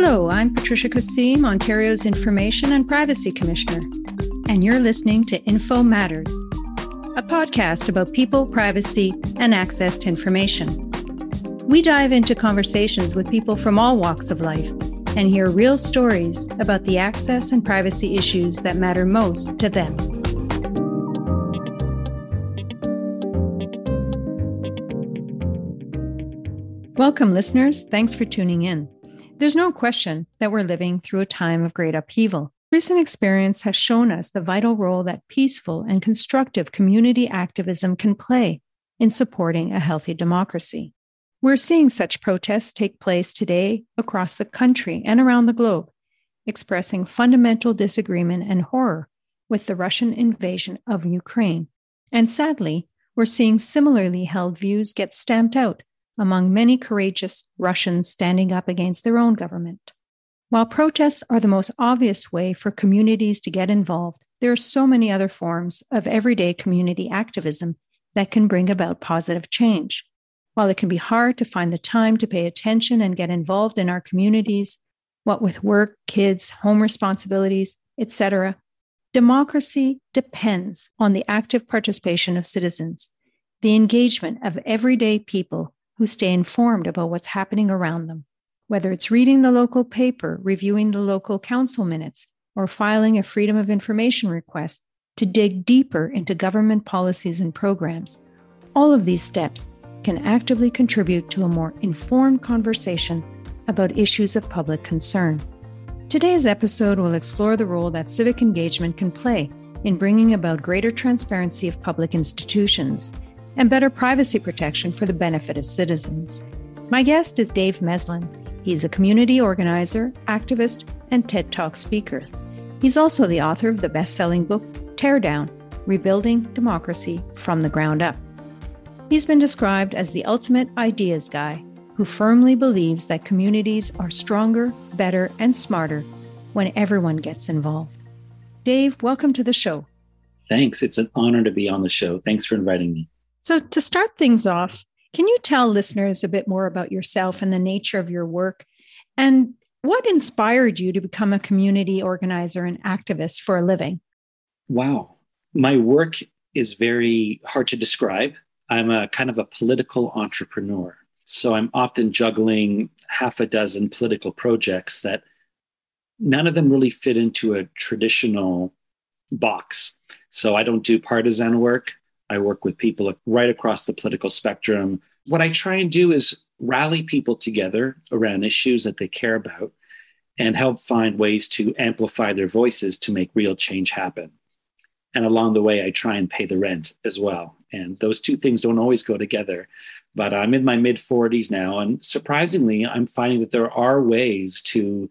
Hello, I'm Patricia Kosseim, Ontario's Information and Privacy Commissioner, and you're listening to Info Matters, a podcast about people, privacy, and access to information. We dive into conversations with people from all walks of life and hear real stories about the access and privacy issues that matter most to them. Welcome, listeners. Thanks for tuning in. There's no question that we're living through a time of great upheaval. Recent experience has shown us the vital role that peaceful and constructive community activism can play in supporting a healthy democracy. We're seeing such protests take place today across the country and around the globe, expressing fundamental disagreement and horror with the Russian invasion of Ukraine. And sadly, we're seeing similarly held views get stamped out among many courageous Russians standing up against their own government. While protests are the most obvious way for communities to get involved, there are so many other forms of everyday community activism that can bring about positive change. While it can be hard to find the time to pay attention and get involved in our communities, what with work, kids, home responsibilities, etc., democracy depends on the active participation of citizens, the engagement of everyday people who stay informed about what's happening around them, whether it's reading the local paper, reviewing the local council minutes, or filing a Freedom of Information request to dig deeper into government policies and programs. All of these steps can actively contribute to a more informed conversation about issues of public concern. Today's episode will explore the role that civic engagement can play in bringing about greater transparency of public institutions and better privacy protection for the benefit of citizens. My guest is Dave Meslin. He's a community organizer, activist, and TED Talk speaker. He's also the author of the best selling book, Teardown Rebuilding Democracy from the Ground Up. He's been described as the ultimate ideas guy who firmly believes that communities are stronger, better, and smarter when everyone gets involved. Dave, welcome to the show. Thanks. It's an honor to be on the show. Thanks for inviting me. So, to start things off, can you tell listeners a bit more about yourself and the nature of your work and what inspired you to become a community organizer and activist for a living? Wow. My work is very hard to describe. I'm a kind of a political entrepreneur. So I'm often juggling half a dozen political projects that none of them really fit into a traditional box. So I don't do partisan work. I work with people right across the political spectrum. What I try and do is rally people together around issues that they care about and help find ways to amplify their voices to make real change happen. And along the way, I try and pay the rent as well. And those two things don't always go together. But I'm in my mid 40s now. And surprisingly, I'm finding that there are ways to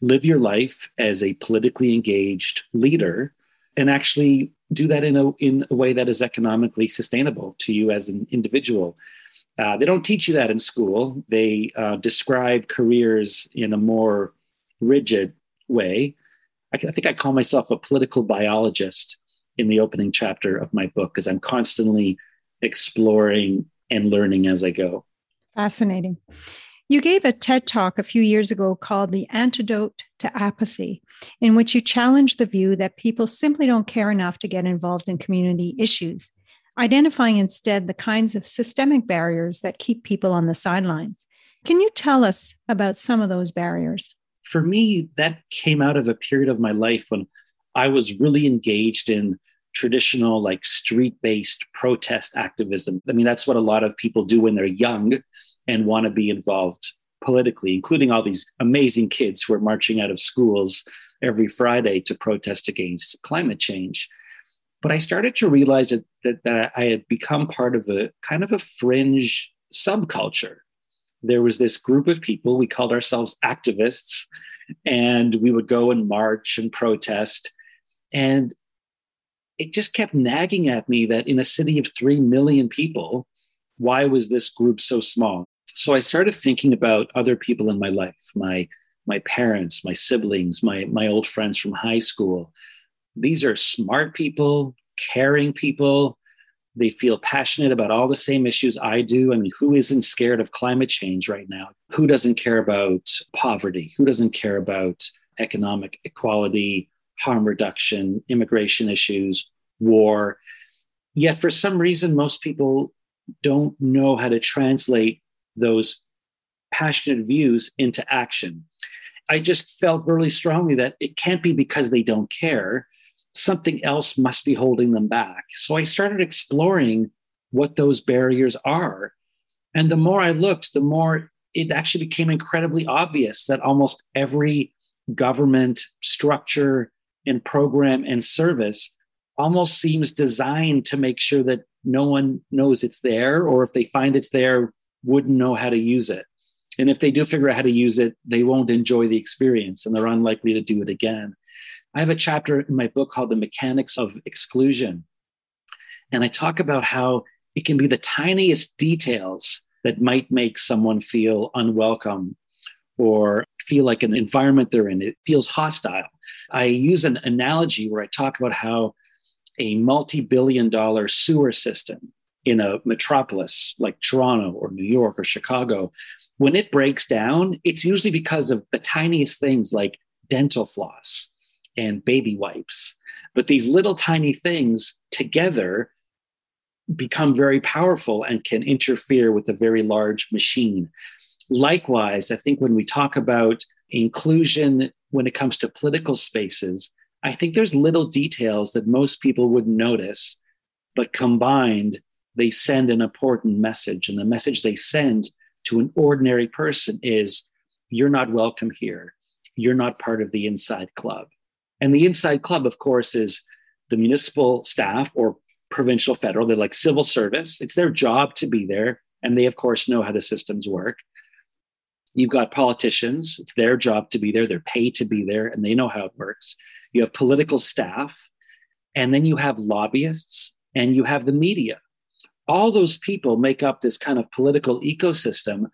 live your life as a politically engaged leader and actually do that in a in a way that is economically sustainable to you as an individual. Uh, they don't teach you that in school. They uh, describe careers in a more rigid way. I, I think I call myself a political biologist in the opening chapter of my book because I'm constantly exploring and learning as I go. Fascinating. You gave a TED talk a few years ago called The Antidote to Apathy, in which you challenged the view that people simply don't care enough to get involved in community issues, identifying instead the kinds of systemic barriers that keep people on the sidelines. Can you tell us about some of those barriers? For me, that came out of a period of my life when I was really engaged in traditional, like street based protest activism. I mean, that's what a lot of people do when they're young and want to be involved politically, including all these amazing kids who are marching out of schools every Friday to protest against climate change. But I started to realize that, that, that I had become part of a kind of a fringe subculture. There was this group of people, we called ourselves activists, and we would go and march and protest. And it just kept nagging at me that in a city of 3 million people, why was this group so small? So I started thinking about other people in my life, my my parents, my siblings, my my old friends from high school. These are smart people, caring people, They feel passionate about all the same issues I do. I mean, who isn't scared of climate change right now? Who doesn't care about poverty? Who doesn't care about economic equality, harm reduction, immigration issues, war? Yet, for some reason, most people don't know how to translate those passionate views into action. I just felt really strongly that it can't be because they don't care something else must be holding them back. So I started exploring what those barriers are. And the more I looked, the more it actually became incredibly obvious that almost every government structure and program and service almost seems designed to make sure that no one knows it's there, or if they find it's there, wouldn't know how to use it. And if they do figure out how to use it, they won't enjoy the experience and they're unlikely to do it again. I have a chapter in my book called The Mechanics of Exclusion. And I talk about how it can be the tiniest details that might make someone feel unwelcome or feel like an environment they're in. It feels hostile. I use an analogy where I talk about how a multi billion dollar sewer system in a metropolis like Toronto or New York or Chicago, when it breaks down, it's usually because of the tiniest things like dental floss and baby wipes. But these little tiny things together become very powerful and can interfere with a very large machine. Likewise, I think when we talk about inclusion when it comes to political spaces, I think there's little details that most people wouldn't notice, but combined, they send an important message. And the message they send to an ordinary person is you're not welcome here. You're not part of the inside club. And the inside club, of course, is the municipal staff or provincial, federal. They're like civil service. It's their job to be there. And they, of course, know how the systems work. You've got politicians. It's their job to be there. They're paid to be there and they know how it works. You have political staff. And then you have lobbyists and you have the media. All those people make up this kind of political ecosystem,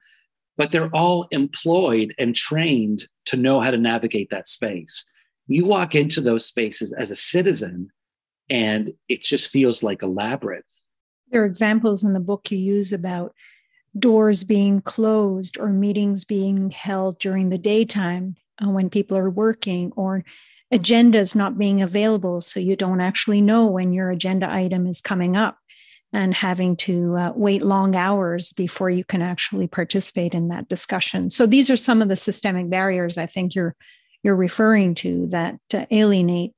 but they're all employed and trained to know how to navigate that space you walk into those spaces as a citizen and it just feels like a labyrinth. There are examples in the book you use about doors being closed or meetings being held during the daytime uh, when people are working or agendas not being available so you don't actually know when your agenda item is coming up and having to uh, wait long hours before you can actually participate in that discussion so these are some of the systemic barriers i think you're you're referring to that uh, alienate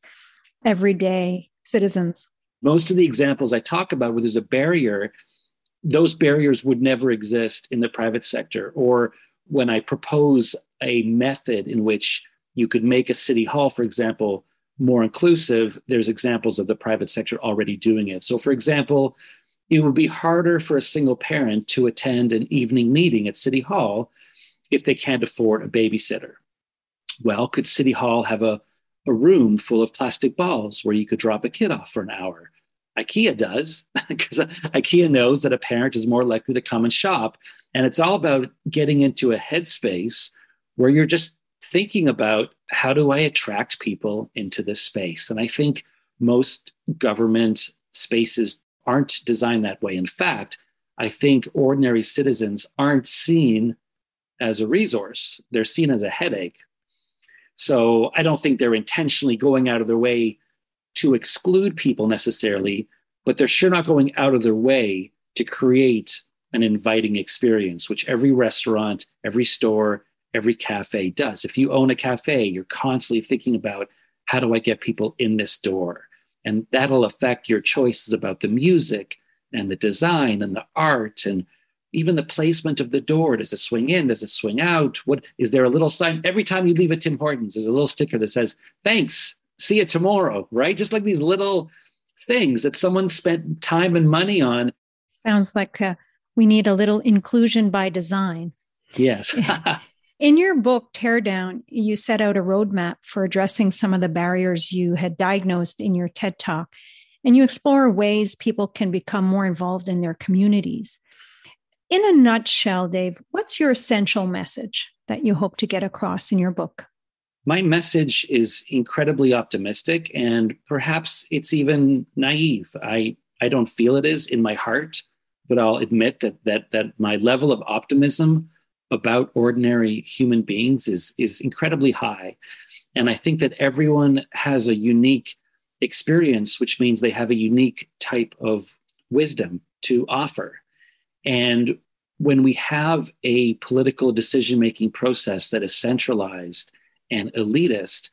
everyday citizens. Most of the examples I talk about where there's a barrier, those barriers would never exist in the private sector. Or when I propose a method in which you could make a city hall, for example, more inclusive, there's examples of the private sector already doing it. So, for example, it would be harder for a single parent to attend an evening meeting at City Hall if they can't afford a babysitter well, could City Hall have a, a room full of plastic balls where you could drop a kid off for an hour? IKEA does, because IKEA knows that a parent is more likely to come and shop. And it's all about getting into a headspace where you're just thinking about how do I attract people into this space? And I think most government spaces aren't designed that way. In fact, I think ordinary citizens aren't seen as a resource, they're seen as a headache so I don't think they're intentionally going out of their way to exclude people necessarily, but they're sure not going out of their way to create an inviting experience, which every restaurant, every store, every cafe does. If you own a cafe, you're constantly thinking about how do I get people in this door? And that'll affect your choices about the music and the design and the art and even the placement of the door. Does it swing in? Does it swing out? What is there a little sign? Every time you leave a tim hortons there's a little sticker that says thanks. See you tomorrow right? Just like these little things that someone spent time and money on. Sounds like uh, we need a little inclusion by design. Yes in your book Teardown you set out a roadmap for addressing some of the barriers you had diagnosed in your ted talk and you explore ways people can become more involved in their communities in a nutshell, Dave, what's your essential message that you hope to get across in your book? My message is incredibly optimistic and perhaps it's even naive. I I don't feel it is in my heart, but I'll admit that that that my level of optimism about ordinary human beings is is incredibly high. And I think that everyone has a unique experience, which means they have a unique type of wisdom to offer. And when we have a political decision making process that is centralized and elitist,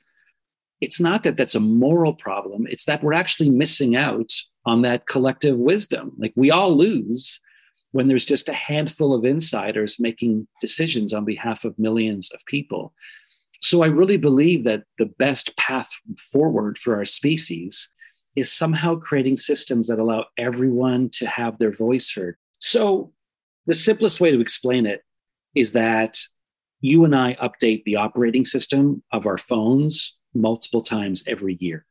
it's not that that's a moral problem, it's that we're actually missing out on that collective wisdom. Like we all lose when there's just a handful of insiders making decisions on behalf of millions of people. So I really believe that the best path forward for our species is somehow creating systems that allow everyone to have their voice heard. So the simplest way to explain it is that you and I update the operating system of our phones multiple times every year.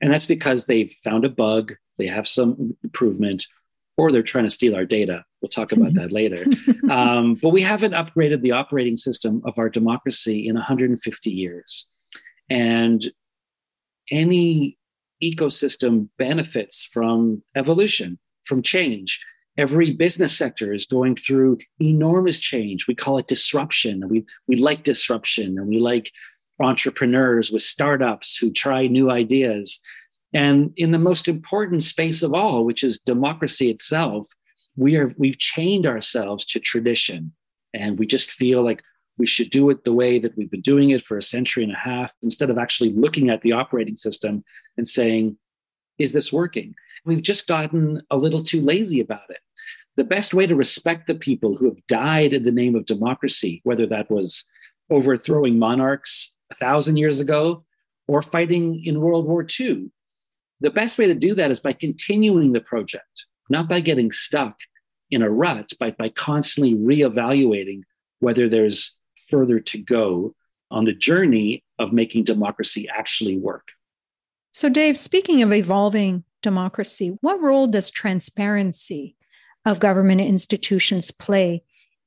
And that's because they've found a bug, they have some improvement, or they're trying to steal our data. We'll talk about that later. Um, but we haven't upgraded the operating system of our democracy in 150 years. And any ecosystem benefits from evolution, from change. Every business sector is going through enormous change. We call it disruption. We, we like disruption and we like entrepreneurs with startups who try new ideas. And in the most important space of all, which is democracy itself, we are we've chained ourselves to tradition. And we just feel like we should do it the way that we've been doing it for a century and a half, instead of actually looking at the operating system and saying, is this working? We've just gotten a little too lazy about it. The best way to respect the people who have died in the name of democracy, whether that was overthrowing monarchs a thousand years ago or fighting in World War II. The best way to do that is by continuing the project, not by getting stuck in a rut, but by constantly reevaluating whether there's further to go on the journey of making democracy actually work. So, Dave, speaking of evolving democracy, what role does transparency of government institutions play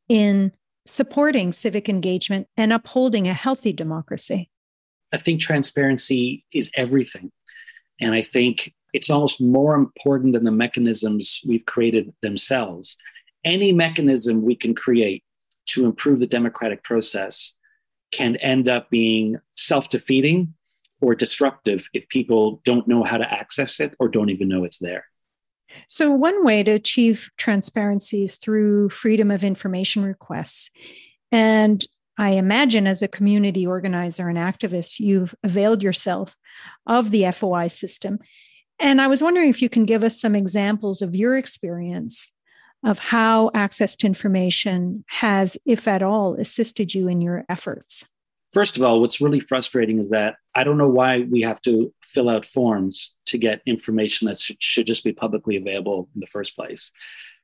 in supporting civic engagement and upholding a healthy democracy? I think transparency is everything. And I think it's almost more important than the mechanisms we've created themselves. Any mechanism we can create to improve the democratic process can end up being self defeating or disruptive if people don't know how to access it or don't even know it's there. So, one way to achieve transparency is through freedom of information requests. And I imagine as a community organizer and activist, you've availed yourself of the FOI system. And I was wondering if you can give us some examples of your experience of how access to information has, if at all, assisted you in your efforts. First of all, what's really frustrating is that I don't know why we have to fill out forms to get information that should, just be publicly available in the first place.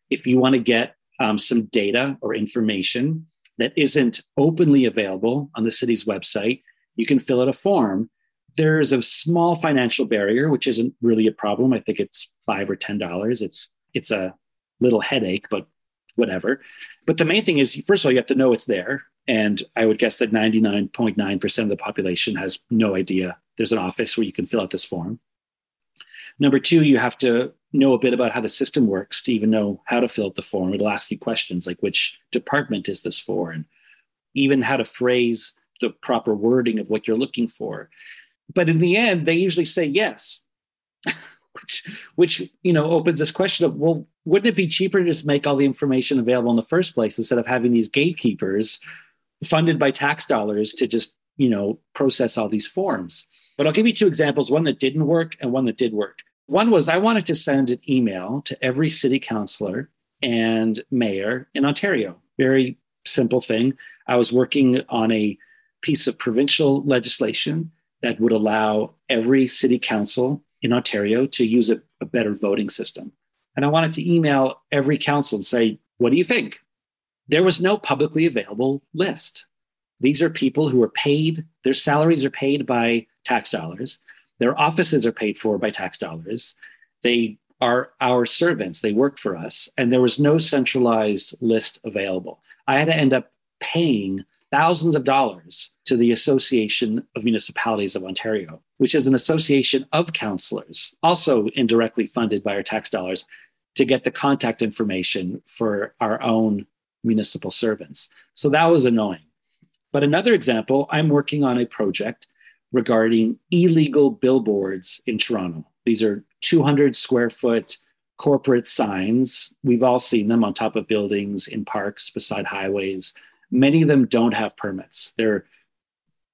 If you want to get um, some data or information that isn't openly available on the city's website, you can fill out a form. There's a small financial barrier, which isn't really a problem. I think it's five or ten dollars. It's it's a little headache, but whatever. But the main thing is, first of all, you have to know it's there. And I would guess that 99.9% of the population has no idea there's an office where you can fill out this form. Number two, you have to know a bit about how the system works to even know how to fill out the form. It'll ask you questions like which department is this for, and even how to phrase the proper wording of what you're looking for. But in the end, they usually say yes, which, which you know opens this question of well, wouldn't it be cheaper to just make all the information available in the first place instead of having these gatekeepers funded by tax dollars to just you know process all these forms but i'll give you two examples one that didn't work and one that did work one was i wanted to send an email to every city councilor and mayor in ontario. Very simple thing. I was working on a piece of provincial legislation that would allow every city council in ontario to use a, a better voting system. And i wanted to email every council and say what do you think? There was no publicly available list. These are people who are paid, their salaries are paid by tax dollars, their offices are paid for by tax dollars. They are our servants, they work for us, and there was no centralized list available. I had to end up paying thousands of dollars to the Association of Municipalities of Ontario which is an association of councilors, also indirectly funded by our tax dollars, to get the contact information for our own municipal servants. So that was annoying. But another example, I'm working on a project regarding illegal billboards in Toronto. These are 200 square foot corporate signs. We've all seen them on top of buildings, in parks, beside highways. Many of them don't have permits. They're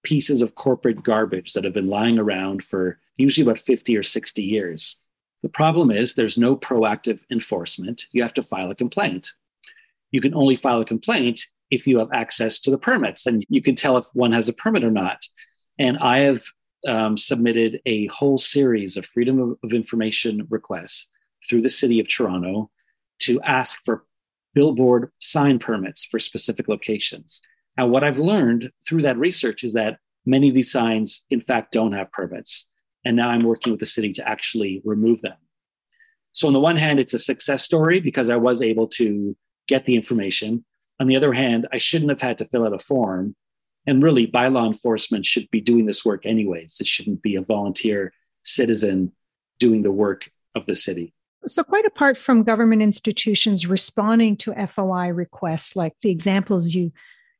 pieces of corporate garbage that have been lying around for usually about 50 or 60 years. The problem is there's no proactive enforcement. You have to file a complaint. You can only file a complaint if you have access to the permits and you can tell if one has a permit or not. And I have um, submitted a whole series of freedom of, of information requests through the city of Toronto to ask for billboard sign permits for specific locations. And what I've learned through that research is that many of these signs, in fact, don't have permits. And now I'm working with the city to actually remove them. So, on the one hand, it's a success story because I was able to get the information. On the other hand, I shouldn't have had to fill out a form. And really, bylaw enforcement should be doing this work anyways. It shouldn't be a volunteer citizen doing the work of the city. So, quite apart from government institutions responding to FOI requests, like the examples you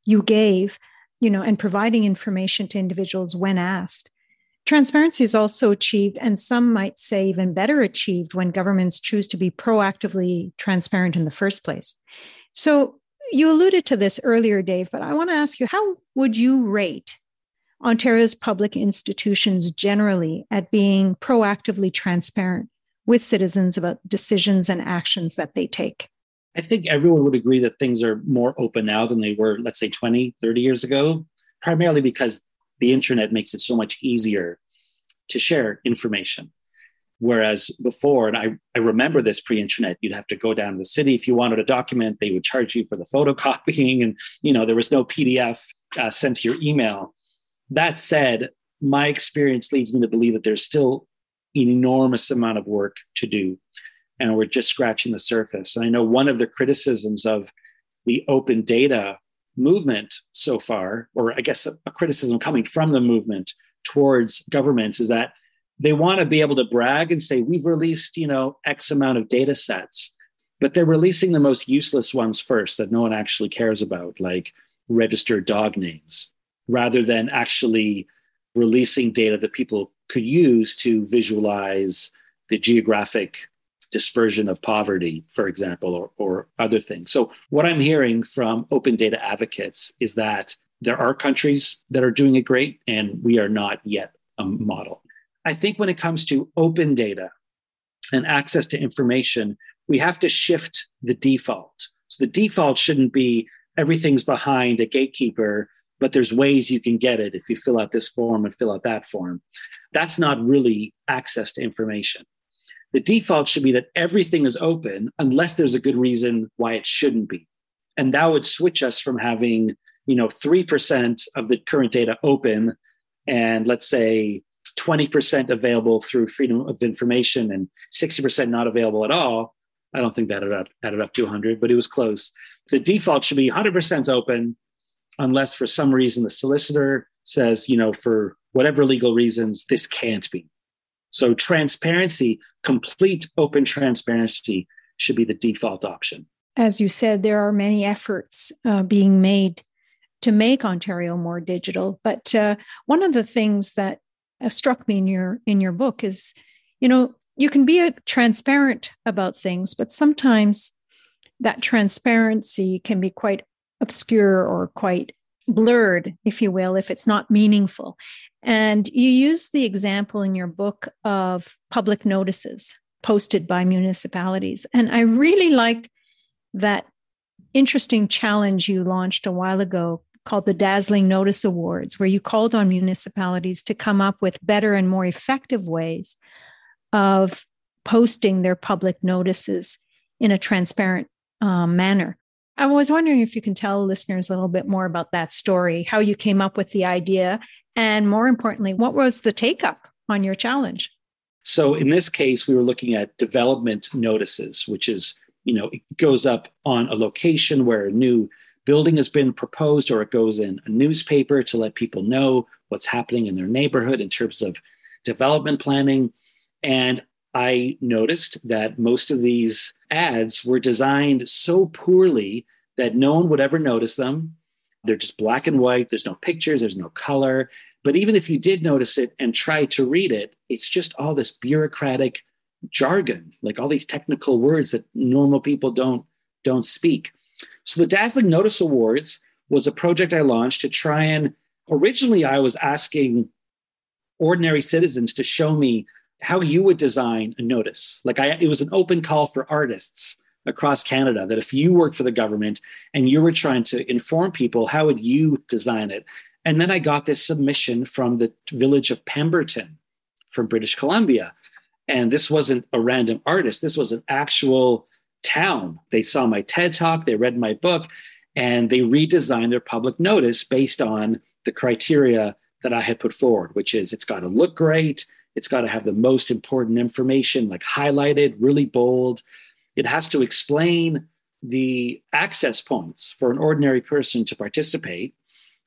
you gave, you know, and providing information to individuals when asked, transparency is also achieved, and some might say even better achieved when governments choose to be proactively transparent in the first place. So, you alluded to this earlier, Dave, but I want to ask you: How would you rate Ontario's public institutions generally at being proactively transparent? with citizens about decisions and actions that they take. I think everyone would agree that things are more open now than they were, let's say, 20, 30 years ago, primarily because the internet makes it so much easier to share information. Whereas before, and I, I remember this pre-internet, you'd have to go down to the city if you wanted a document, they would charge you for the photocopying, and you know there was no PDF uh, sent to your email. That said, my experience leads me to believe that there's still an enormous amount of work to do. And we're just scratching the surface. And I know one of the criticisms of the open data movement so far, or I guess a, a criticism coming from the movement towards governments, is that they want to be able to brag and say, we've released, you know, X amount of data sets, but they're releasing the most useless ones first that no one actually cares about, like registered dog names, rather than actually releasing data that people could use to visualize the geographic dispersion of poverty, for example, or, or other things. So, what I'm hearing from open data advocates is that there are countries that are doing it great, and we are not yet a model. I think when it comes to open data and access to information, we have to shift the default. So, the default shouldn't be everything's behind a gatekeeper but there's ways you can get it if you fill out this form and fill out that form. That's not really access to information. The default should be that everything is open unless there's a good reason why it shouldn't be. And that would switch us from having, you know, 3% of the current data open and let's say 20% available through freedom of information and 60% not available at all. I don't think that added up, added up to 100, but it was close. The default should be 100% open unless for some reason the solicitor says, you know, for whatever legal reasons, this can't be. So transparency, complete open transparency should be the default option. As you said, there are many efforts uh, being made to make Ontario more digital. But uh, one of the things that struck me in your in your book is, you know, you can be uh, transparent about things, but sometimes that transparency can be quite obscure or quite blurred, if you will, if it's not meaningful. And you use the example in your book of public notices posted by municipalities. And I really liked that interesting challenge you launched a while ago called the Dazzling Notice Awards, where you called on municipalities to come up with better and more effective ways of posting their public notices in a transparent um, manner. I was wondering if you can tell listeners a little bit more about that story, how you came up with the idea, and more importantly, what was the take up on your challenge? So, in this case, we were looking at development notices, which is, you know, it goes up on a location where a new building has been proposed, or it goes in a newspaper to let people know what's happening in their neighborhood in terms of development planning. And I noticed that most of these ads were designed so poorly that no one would ever notice them. They're just black and white, there's no pictures, there's no color. But even if you did notice it and try to read it, it's just all this bureaucratic jargon, like all these technical words that normal people don't don't speak. So the Dazzling Notice Awards was a project I launched to try and originally I was asking ordinary citizens to show me how you would design a notice. Like I it was an open call for artists across Canada that if you worked for the government and you were trying to inform people, how would you design it? And then I got this submission from the village of Pemberton from British Columbia. And this wasn't a random artist, this was an actual town. They saw my TED talk, they read my book, and they redesigned their public notice based on the criteria that I had put forward, which is it's got to look great, it's got to have the most important information, like highlighted, really bold. It has to explain the access points for an ordinary person to participate.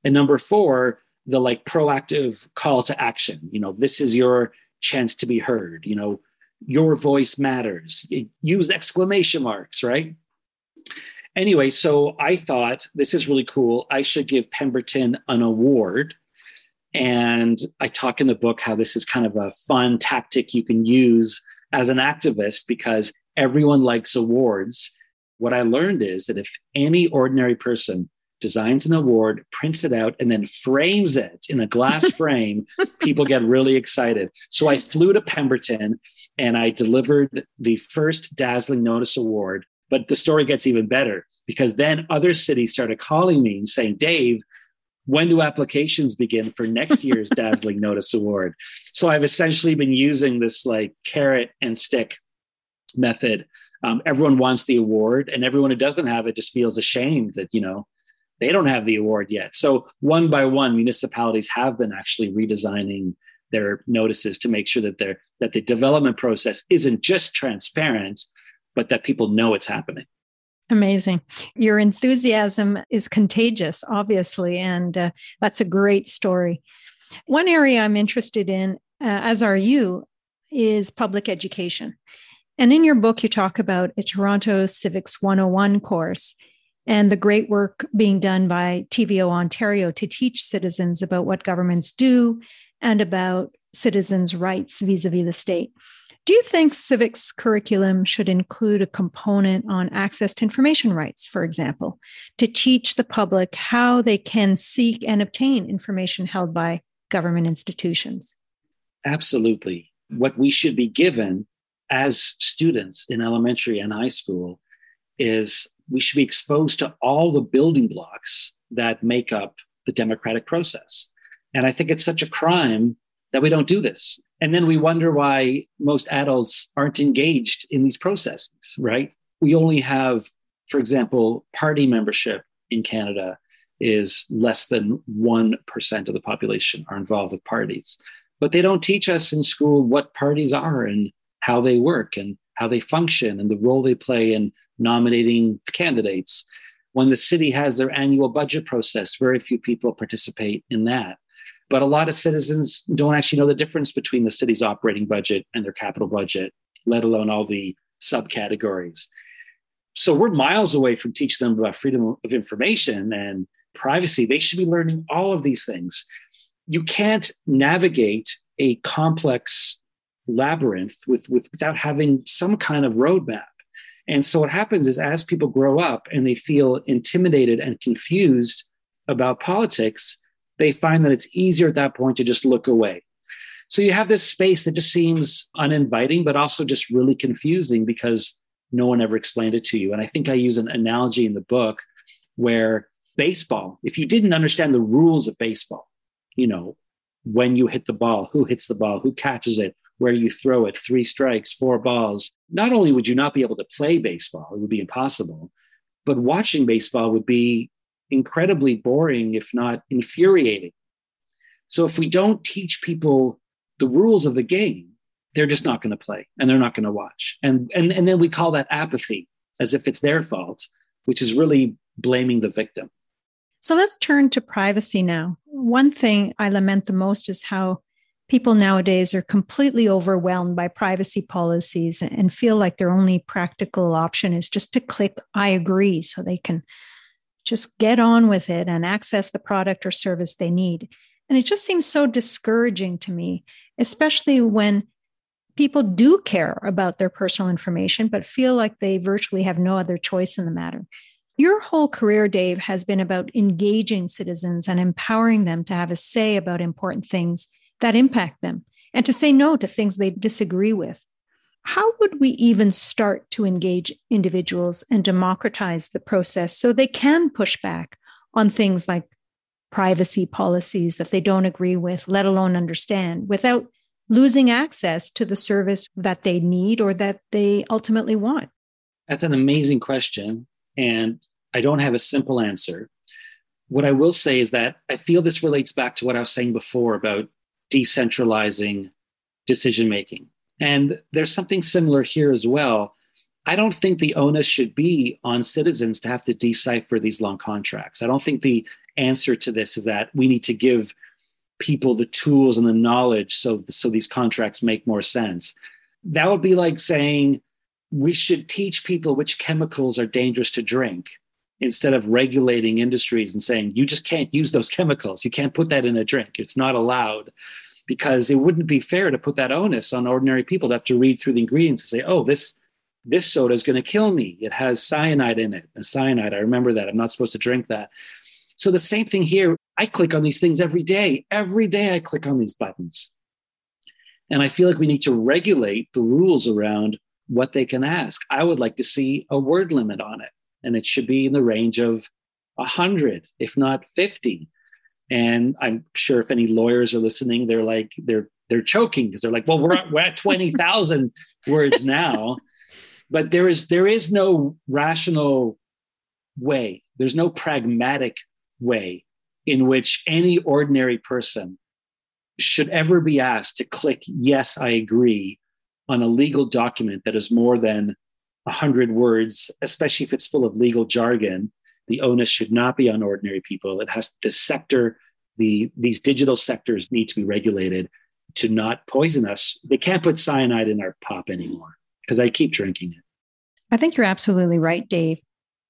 And number four, the like proactive call to action. You know, this is your chance to be heard. You know, your voice matters. Use exclamation marks, right? Anyway, so I thought this is really cool. I should give Pemberton an award. And I talk in the book how this is kind of a fun tactic you can use as an activist because everyone likes awards. What I learned is that if any ordinary person designs an award, prints it out, and then frames it in a glass frame, people get really excited. So I flew to Pemberton and I delivered the first Dazzling Notice Award. But the story gets even better because then other cities started calling me and saying, Dave, when do applications begin for next year's Dazzling Notice Award? So I've essentially been using this like carrot and stick method. Um, everyone wants the award, and everyone who doesn't have it just feels ashamed that, you know, they don't have the award yet. So one by one, municipalities have been actually redesigning their notices to make sure that they're that the development process isn't just transparent, but that people know it's happening. Amazing. Your enthusiasm is contagious, obviously, and uh, that's a great story. One area I'm interested in, uh, as are you, is public education. And in your book, you talk about a Toronto Civics 101 course and the great work being done by TVO Ontario to teach citizens about what governments do and about citizens' rights vis a vis the state. Do you think civics curriculum should include a component on access to information rights, for example, to teach the public how they can seek and obtain information held by government institutions? Absolutely. What we should be given as students in elementary and high school is we should be exposed to all the building blocks that make up the democratic process. And I think it's such a crime that we don't do this. And then we wonder why most adults aren't engaged in these processes, right? We only have, for example, party membership in Canada is less than 1% of the population are involved with parties. But they don't teach us in school what parties are and how they work and how they function and the role they play in nominating candidates. When the city has their annual budget process, very few people participate in that. But a lot of citizens don't actually know the difference between the city's operating budget and their capital budget, let alone all the subcategories. So we're miles away from teaching them about freedom of information and privacy. They should be learning all of these things. You can't navigate a complex labyrinth with, with without having some kind of roadmap. And so what happens is as people grow up and they feel intimidated and confused about politics, they find that it's easier at that point to just look away. So you have this space that just seems uninviting, but also just really confusing because no one ever explained it to you. And I think I use an analogy in the book where baseball, if you didn't understand the rules of baseball, you know, when you hit the ball, who hits the ball, who catches it, where you throw it, three strikes, four balls, not only would you not be able to play baseball, it would be impossible, but watching baseball would be incredibly boring, if not infuriating. So if we don't teach people the rules of the game, they're just not going to play and they're not going to watch. And, and, and then we call that apathy as if it's their fault, which is really blaming the victim. So let's turn to privacy now. One thing I lament the most is how people nowadays are completely overwhelmed by privacy policies and feel like their only practical option is just to click I agree so they can just get on with it and access the product or service they need. And it just seems so discouraging to me, especially when people do care about their personal information, but feel like they virtually have no other choice in the matter. Your whole career, Dave, has been about engaging citizens and empowering them to have a say about important things that impact them and to say no to things they disagree with. How would we even start to engage individuals and democratize the process so they can push back on things like privacy policies that they don't agree with, let alone understand, without losing access to the service that they need or that they ultimately want? That's an amazing question. And I don't have a simple answer. What I will say is that I feel this relates back to what I was saying before about decentralizing decision making. And there's something similar here as well. I don't think the onus should be on citizens to have to decipher these long contracts. I don't think the answer to this is that we need to give people the tools and the knowledge so so these contracts make more sense. That would be like saying we should teach people which chemicals are dangerous to drink instead of regulating industries and saying you just can't use those chemicals. You can't put that in a drink. It's not allowed because it wouldn't be fair to put that onus on ordinary people to have to read through the ingredients and say, "Oh, this this soda is going to kill me. It has cyanide in it." And cyanide, I remember that. I'm not supposed to drink that. So the same thing here. I click on these things every day. Every day I click on these buttons. And I feel like we need to regulate the rules around what they can ask. I would like to see a word limit on it, and it should be in the range of 100, if not 50. And I'm sure if any lawyers are listening, they're like, they're they're choking because they're like, well, we're at, we're at 20,000 words now. But there is there is no rational way. There's no pragmatic way in which any ordinary person should ever be asked to click yes i agree on a legal document that is more than 100 words especially if it's full of legal jargon the onus should not be on ordinary people it has the sector the these digital sectors need to be regulated to not poison us they can't put cyanide in our pop anymore because i keep drinking it i think you're absolutely right dave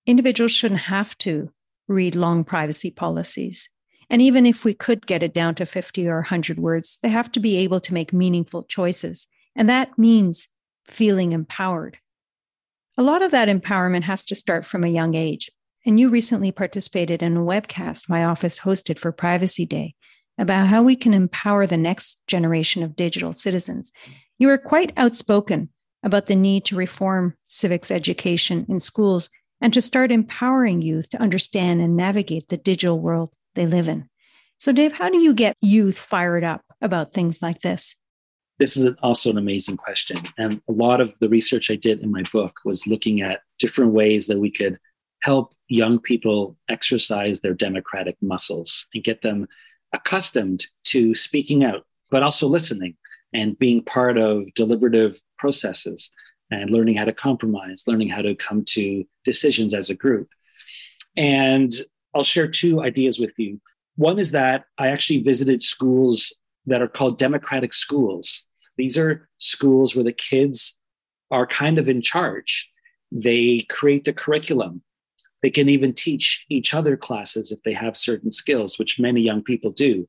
individuals shouldn't have to read long privacy policies. And even if we could get it down to 50 or 100 words, they have to be able to make meaningful choices. And that means feeling empowered. A lot of that empowerment has to start from a young age. And you recently participated in a webcast my office hosted for Privacy Day about how we can empower the next generation of digital citizens. You were quite outspoken about the need to reform civics education in schools and to start empowering youth to understand and navigate the digital world they live in. So, Dave, how do you get youth fired up about things like this? This is also an amazing question. And a lot of the research I did in my book was looking at different ways that we could help young people exercise their democratic muscles and get them accustomed to speaking out, but also listening and being part of deliberative processes and learning how to compromise, learning how to come to decisions as a group. And I'll share two ideas with you. One is that I actually visited schools that are called democratic schools. These are schools where the kids are kind of in charge. They create the curriculum. They can even teach each other classes if they have certain skills, which many young people do.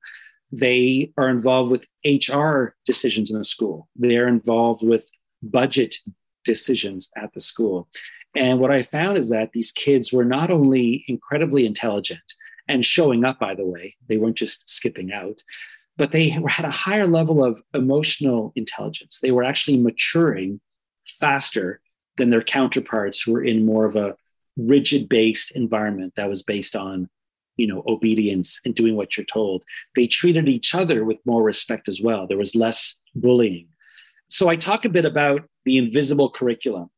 They are involved with HR decisions in a school. They're involved with budget decisions at the school. And what I found is that these kids were not only incredibly intelligent and showing up, by the way, they weren't just skipping out, but they had a higher level of emotional intelligence. They were actually maturing faster than their counterparts who were in more of a rigid based environment that was based on you know obedience and doing what you're told. They treated each other with more respect as well. There was less bullying. So I talk a bit about the invisible curriculum,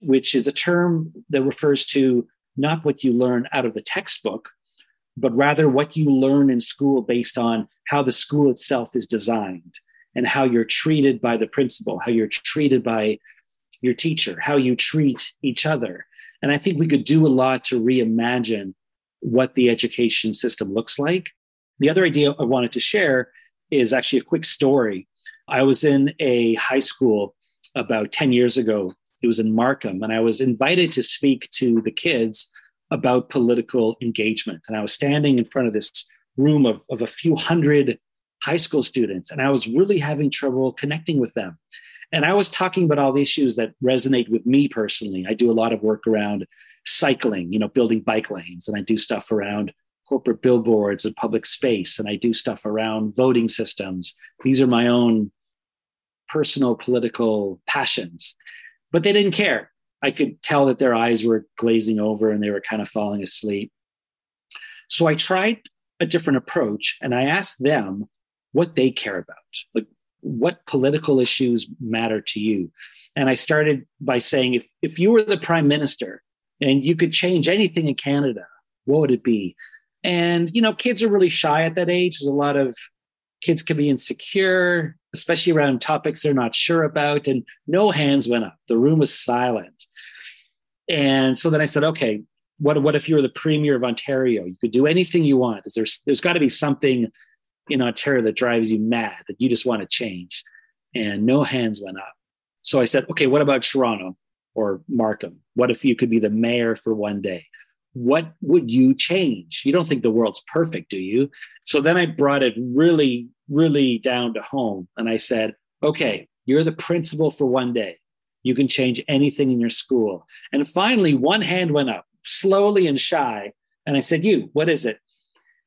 which is a term that refers to not what you learn out of the textbook, but rather what you learn in school based on how the school itself is designed and how you're treated by the principal, how you're treated by your teacher, how you treat each other. And I think we could do a lot to reimagine what the education system looks like. The other idea I wanted to share is actually a quick story. I was in a high school about 10 years ago. It was in Markham, and I was invited to speak to the kids about political engagement. And I was standing in front of this room of, of a few hundred high school students, and I was really having trouble connecting with them. And I was talking about all the issues that resonate with me personally. I do a lot of work around cycling, you know, building bike lanes, and I do stuff around corporate billboards and public space, and I do stuff around voting systems. These are my own personal political passions. But they didn't care. I could tell that their eyes were glazing over and they were kind of falling asleep. So I tried a different approach and I asked them what they care about. Like, what political issues matter to you? And I started by saying, if, if you were the prime minister and you could change anything in Canada, what would it be? And, you know, kids are really shy at that age. There's a lot of kids can be insecure, especially around topics they're not sure about. And no hands went up. The room was silent. And so then I said, okay, what, what if you were the premier of Ontario? You could do anything you want. There's, there's got to be something in Ontario that drives you mad that you just want to change. And no hands went up. So I said, okay, what about Toronto or Markham? What if you could be the mayor for one day? What would you change? You don't think the world's perfect, do you? So then I brought it really, really down to home. And I said, okay, you're the principal for one day. You can change anything in your school. And finally, one hand went up, slowly and shy. And I said, You, what is it?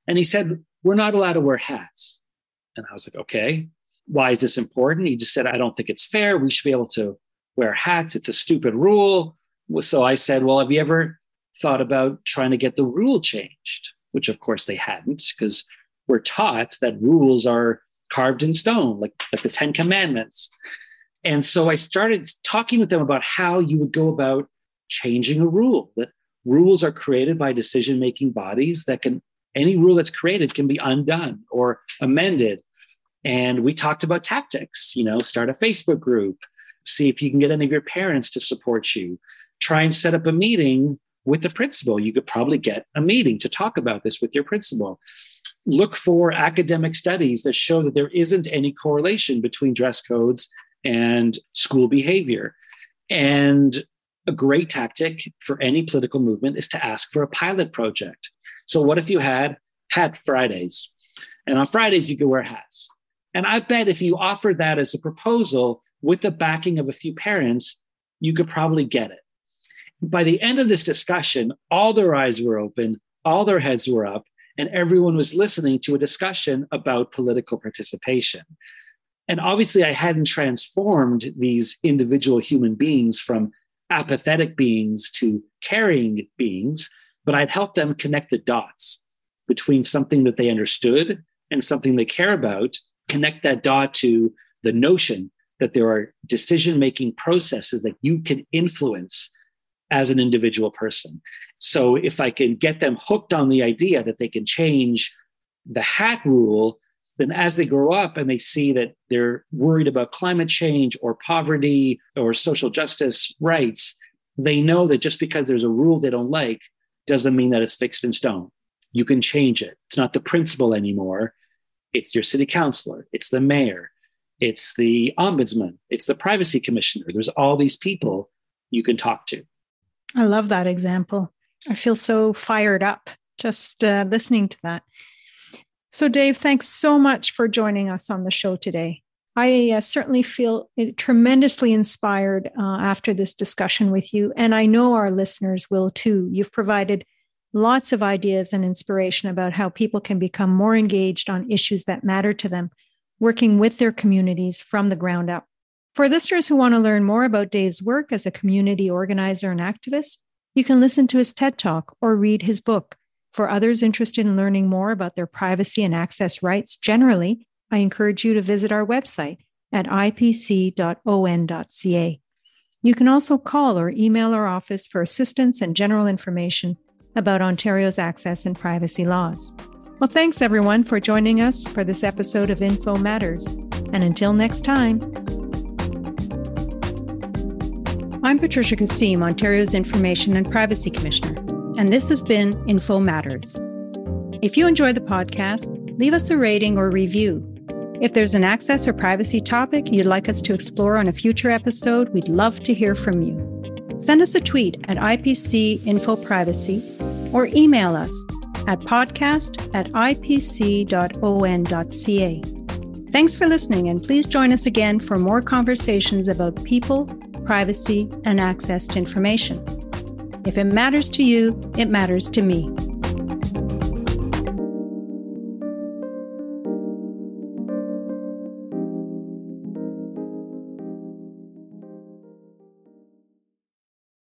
And he said, We're not allowed to wear hats. And I was like, Okay, why is this important? He just said, I don't think it's fair. We should be able to wear hats. It's a stupid rule. So I said, Well, have you ever thought about trying to get the rule changed? Which, of course, they hadn't, because we're taught that rules are carved in stone, like, like the Ten Commandments. And so I started talking with them about how you would go about changing a rule, that rules are created by decision making bodies that can, any rule that's created can be undone or amended. And we talked about tactics, you know, start a Facebook group, see if you can get any of your parents to support you, try and set up a meeting with the principal. You could probably get a meeting to talk about this with your principal. Look for academic studies that show that there isn't any correlation between dress codes and school behavior. And a great tactic for any political movement is to ask for a pilot project. So, what if you had Hat Fridays? And on Fridays, you could wear hats. And I bet if you offered that as a proposal with the backing of a few parents, you could probably get it. By the end of this discussion, all their eyes were open, all their heads were up, and everyone was listening to a discussion about political participation. And obviously, I hadn't transformed these individual human beings from apathetic beings to caring beings, but I'd helped them connect the dots between something that they understood and something they care about, connect that dot to the notion that there are decision making processes that you can influence as an individual person. So if I can get them hooked on the idea that they can change the hat rule then as they grow up and they see that they're worried about climate change or poverty or social justice rights, they know that just because there's a rule they don't like doesn't mean that it's fixed in stone. You can change it. It's not the principal anymore. It's your city councilor, it's the mayor, it's the ombudsman, it's the privacy commissioner. There's all these people you can talk to. I love that example. I feel so fired up just uh, listening to that. So, Dave, thanks so much for joining us on the show today. I uh, certainly feel tremendously inspired uh, after this discussion with you, and I know our listeners will too. You've provided lots of ideas and inspiration about how people can become more engaged on issues that matter to them, working with their communities from the ground up. For listeners who want to learn more about Dave's work as a community organizer and activist, you can listen to his TED Talk or read his book, for others interested in learning more about their privacy and access rights generally, I encourage you to visit our website at ipc.on.ca. You can also call or email our office for assistance and general information about Ontario's access and privacy laws. Well, thanks everyone for joining us for this episode of Info Matters. And until next time, I'm Patricia Kosseim, Ontario's Information and Privacy Commissioner and this has been Info Matters. If you enjoy the podcast, leave us a rating or review. If there's an access or privacy topic you'd like us to explore on a future episode, we'd love to hear from you. Send us a tweet at IPC Info Privacy or email us at podcast at ipc.on.ca. Thanks for listening, and please join us again for more conversations about people, privacy, and access to information. If it matters to you, it matters to me.